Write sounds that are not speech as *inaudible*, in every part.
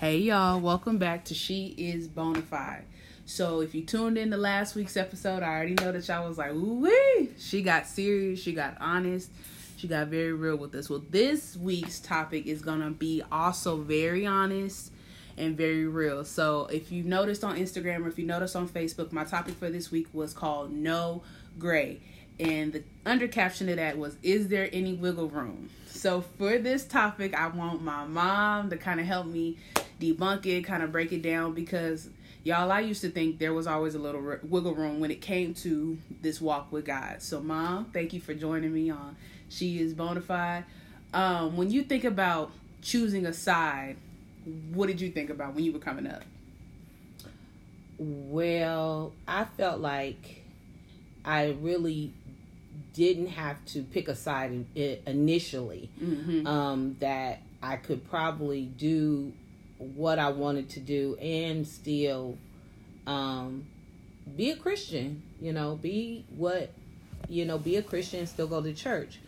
Hey y'all, welcome back to She is Bonafide. So if you tuned in to last week's episode, I already know that y'all was like, ooh wee. She got serious, she got honest, she got very real with us. Well, this week's topic is gonna be also very honest and very real. So if you noticed on Instagram or if you noticed on Facebook, my topic for this week was called No Gray. And the under caption of that was, Is there any wiggle room? So for this topic, I want my mom to kind of help me debunk it, kind of break it down because y'all, I used to think there was always a little r- wiggle room when it came to this walk with God. So, mom, thank you for joining me on She is Bonafide. Um, when you think about choosing a side, what did you think about when you were coming up? Well, I felt like I really didn't have to pick a side initially. Mm-hmm. Um, that I could probably do what I wanted to do and still um, be a Christian. You know, be what you know, be a Christian, still go to church.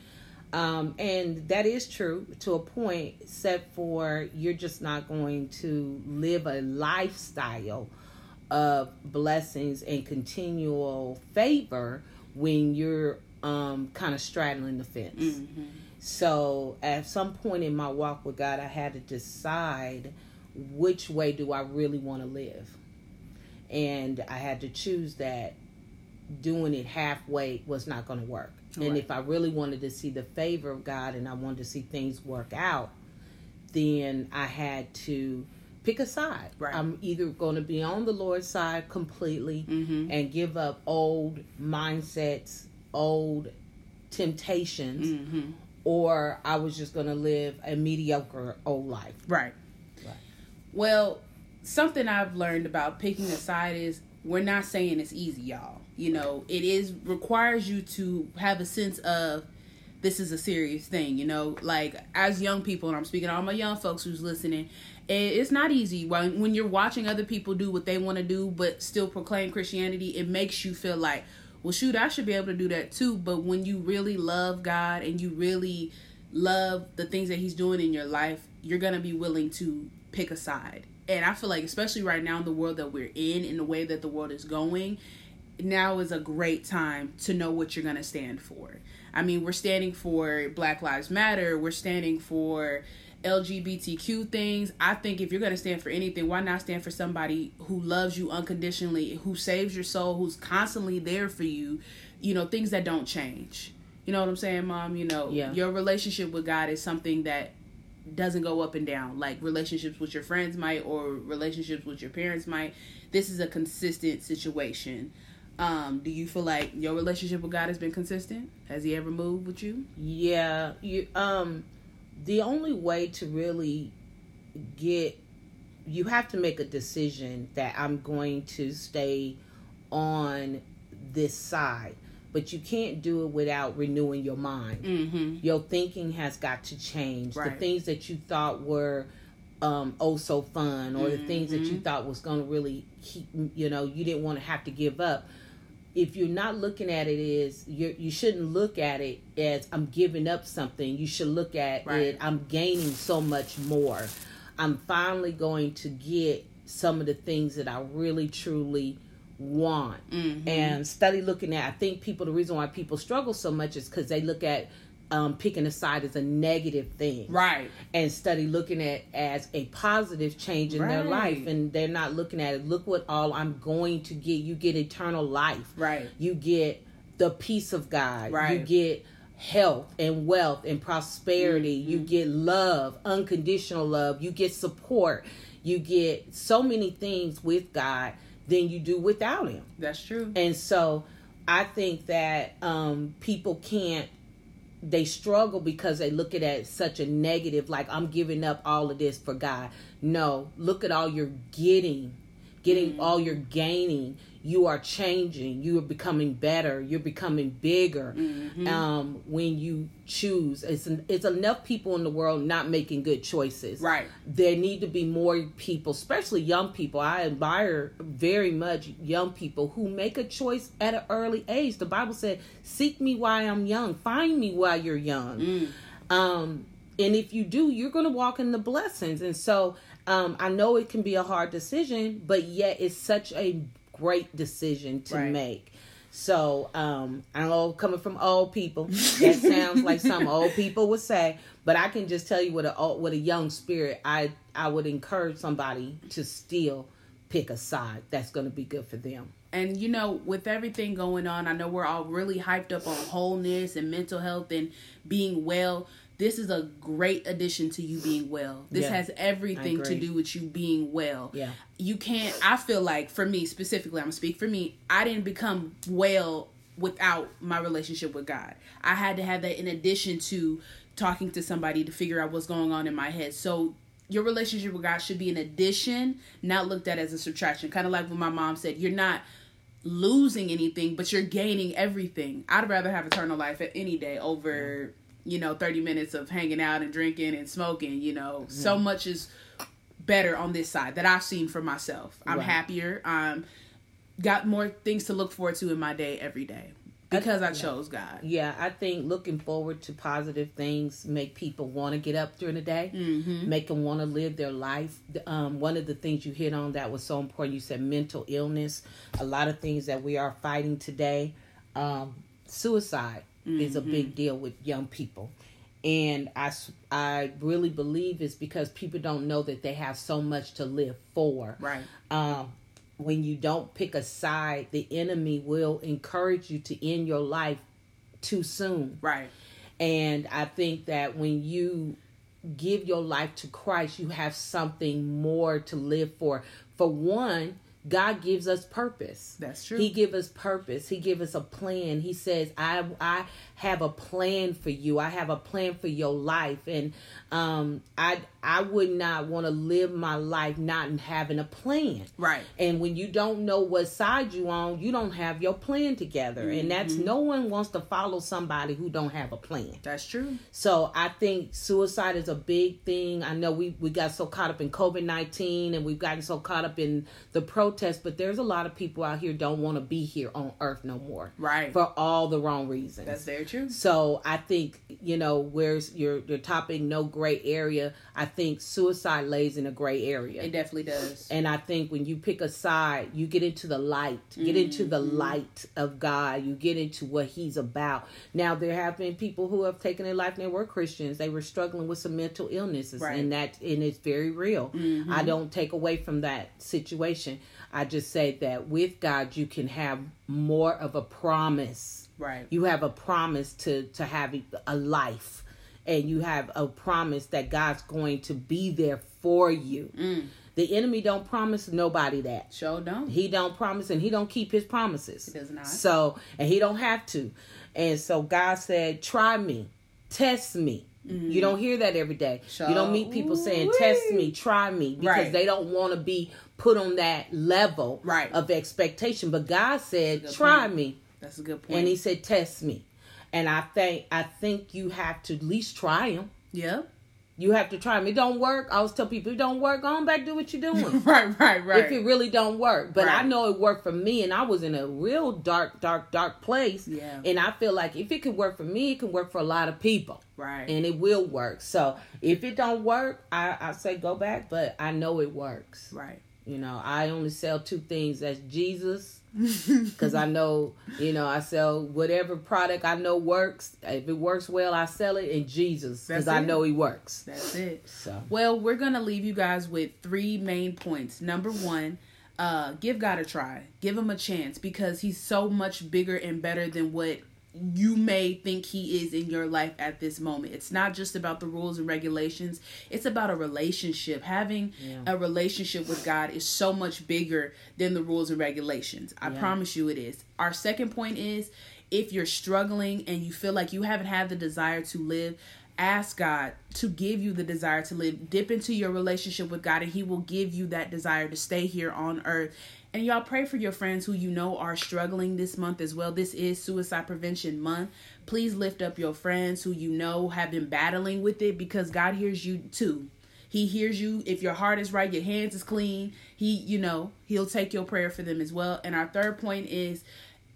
Um, and that is true to a point, except for you're just not going to live a lifestyle of blessings and continual favor when you're um, kind of straddling the fence. Mm-hmm. So at some point in my walk with God, I had to decide which way do I really want to live. And I had to choose that doing it halfway was not going to work. Right. And if I really wanted to see the favor of God and I wanted to see things work out, then I had to pick a side. Right. I'm either going to be on the Lord's side completely Mm-hmm. and give up old mindsets, old temptations, Mm-hmm. or I was just going to live a mediocre old life. Right. Right. Well, something I've learned about picking a side is we're not saying it's easy, y'all. You know, it is requires you to have a sense of this is a serious thing. You know, like as young people, and I'm speaking to all my young folks who's listening. It's not easy when when you're watching other people do what they want to do, but still proclaim Christianity. It makes you feel like, well, shoot, I should be able to do that too. But when you really love God and you really love the things that He's doing in your life, you're gonna be willing to pick a side. And I feel like, especially right now in the world that we're in, in the way that the world is going, now is a great time to know what you're gonna stand for. I mean, we're standing for Black Lives Matter. We're standing for LGBTQ things. I think if you're going to stand for anything, why not stand for somebody who loves you unconditionally, who saves your soul, who's constantly there for you, you know, things that don't change. You know what I'm saying, mom? You know, Yeah. your relationship with God is something that doesn't go up and down like relationships with your friends might or relationships with your parents might. This is a consistent situation. Um, do you feel like your relationship with God has been consistent? Has he ever moved with you? Yeah, you um the only way to really get you have to make a decision that I'm going to stay on this side. But you can't do it without renewing your mind. Mm-hmm. Your thinking has got to change. The things that you thought were um oh so fun or the things that you Mhm. thought was going to really keep you know you didn't want to have to give up if you're not looking at it as you you shouldn't look at it as I'm giving up something. You should look at Right. it I'm gaining so much more. I'm finally going to get some of the things that I really truly want. Mm-hmm. And study looking at I think people the reason why people struggle so much is cuz they look at um, picking a side as a negative thing. Right. and study looking at as a positive change in their life. And they're not looking at it look what all i'm going to get. You get eternal life. Right. you get the peace of god. Right. you get health and wealth and prosperity. You Mm-hmm. get love unconditional love. You get support. You get so many things with god than you do without him That's true. and so I think that um, people can't, they struggle because they look at it as such a negative, like I'm giving up all of this for God. No, look at all you're getting, getting all you're gaining. You are changing. You are becoming better. You're becoming bigger. Mhm. Um, when you choose, it's it's enough people in the world not making good choices Right. there need to be more people, especially young people. I admire very much young people who make a choice at an early age. The Bible said, "Seek me while I'm young, find me while you're young." Mm. Um, And if you do, you're going to walk in the blessings. And so um, I know it can be a hard decision, but yet it's such a great decision to Right. make. So um, I know coming from old people, that *laughs* sounds like some old people would say, but I can just tell you with a old- with a young spirit, I I would encourage somebody to still pick a side that's going to be good for them. And you know, with everything going on, I know we're all really hyped up on wholeness and mental health and being well. This is a great addition to you being well. This Yeah, has everything to do with you being well. Yeah. You can't I feel like for me specifically, I'm gonna speak for me, I didn't become well without my relationship with God. I had to have that in addition to talking to somebody to figure out what's going on in my head. So your relationship with God should be an addition, not looked at as a subtraction. Kind of like what my mom said, you're not losing anything, but you're gaining everything. I'd rather have eternal life at any day over, you know, 30 minutes of hanging out and drinking and smoking, you know. So much is better on this side that I've seen for myself. I'm Right. happier. Um got more things to look forward to in my day every day because I chose God. Yeah, I think looking forward to positive things make people want to get up during the day, Mhm. make them want to live their life. Um, one of the things you hit on that was so important, you said mental illness. A lot of things that we are fighting today. Um, suicide is a big deal with young people. And I, I really believe it's because people don't know that they have so much to live for Right. um, when you don't pick a side, the enemy will encourage you to end your life too soon. Right. And I think that when you give your life to Christ, you have something more to live for. For one, God gives us purpose. That's true. He give us purpose. He give us a plan. He says, "I I have a plan for you. I have a plan for your life." And um, I I would not want to live my life not having a plan. Right. And when you don't know what side you on, you don't have your plan together. And that's Mm-hmm. no one wants to follow somebody who don't have a plan. That's true. So I think suicide is a big thing. I know we, we got so caught up in COVID nineteen and we've gotten so caught up in the protests, but there's a lot of people out here don't want to be here on earth no more. Right. For all the wrong reasons. That's very true. So I think you know where's your your topic no gray area. I think suicide lays in a gray area. It definitely does. And I think when you pick a side, you get into the light, get into the Mm-hmm. light of God. You get into what He's about. Now, there have been people who have taken their life and they were Christians. They were struggling with some mental illnesses, Right. and that and it's very real. Mm-hmm. I don't take away from that situation. I just say that with God, you can have more of a promise Right. you have a promise to to have a life and you have a promise that god's going to be there for you Mm. the enemy don't promise nobody that Show don't. he don't promise and he don't keep his promises He does not. so and he don't have to and so god said try me test me you don't hear that every day you don't meet people saying test me try me because Right. they don't want to be put on that level Right. of expectation but god said try point. me That's a good point. and he said test me and i think i think you have to at least try him Yeah. you have to try them. it don't work i always tell people it don't work go on back do what you're *laughs* doing Right. Right. Right. if it really don't work but i know it worked for me and i was in a real dark dark dark place Yeah. and i feel like if it can work for me it can work for a lot of people right. and it will work so if it don't work i i say go back but i know it works right. you know i only sell two things that's jesus *laughs* because I know, you know, I sell whatever product I know works. If it works well, I sell it in Jesus because I know He works. That's it. So Well, we're gonna leave you guys with three main points. Number one, uh, give God a try. Give him a chance because he's so much bigger and better than what you may think he is in your life at this moment. It's not just about the rules and regulations. It's about a relationship. Having Yeah. a relationship with God is so much bigger than the rules and regulations. I Yeah. promise you it is. Our second point is if you're struggling and you feel like you haven't had the desire to live, ask God to give you the desire to live. Dip into your relationship with God, and He will give you that desire to stay here on earth. And y'all pray for your friends who you know are struggling this month as well. This is Suicide Prevention Month. Please lift up your friends who you know have been battling with it because God hears you too. He hears you. If your heart is right, your hands is clean. He, you know, he'll take your prayer for them as well. And our third point is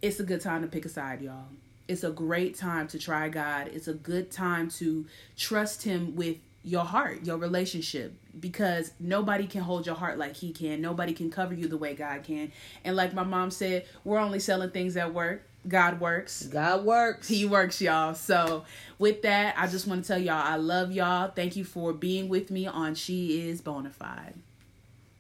it's a good time to pick a side, y'all. It's a great time to try God. It's a good time to trust Him with your heart, your relationship, because nobody can hold your heart like He can. Nobody can cover you the way God can. And like my mom said, we're only selling things that work. God works. God works. He works, y'all. So, with that, I just want to tell y'all I love y'all. Thank you for being with me on She Is Bonafide.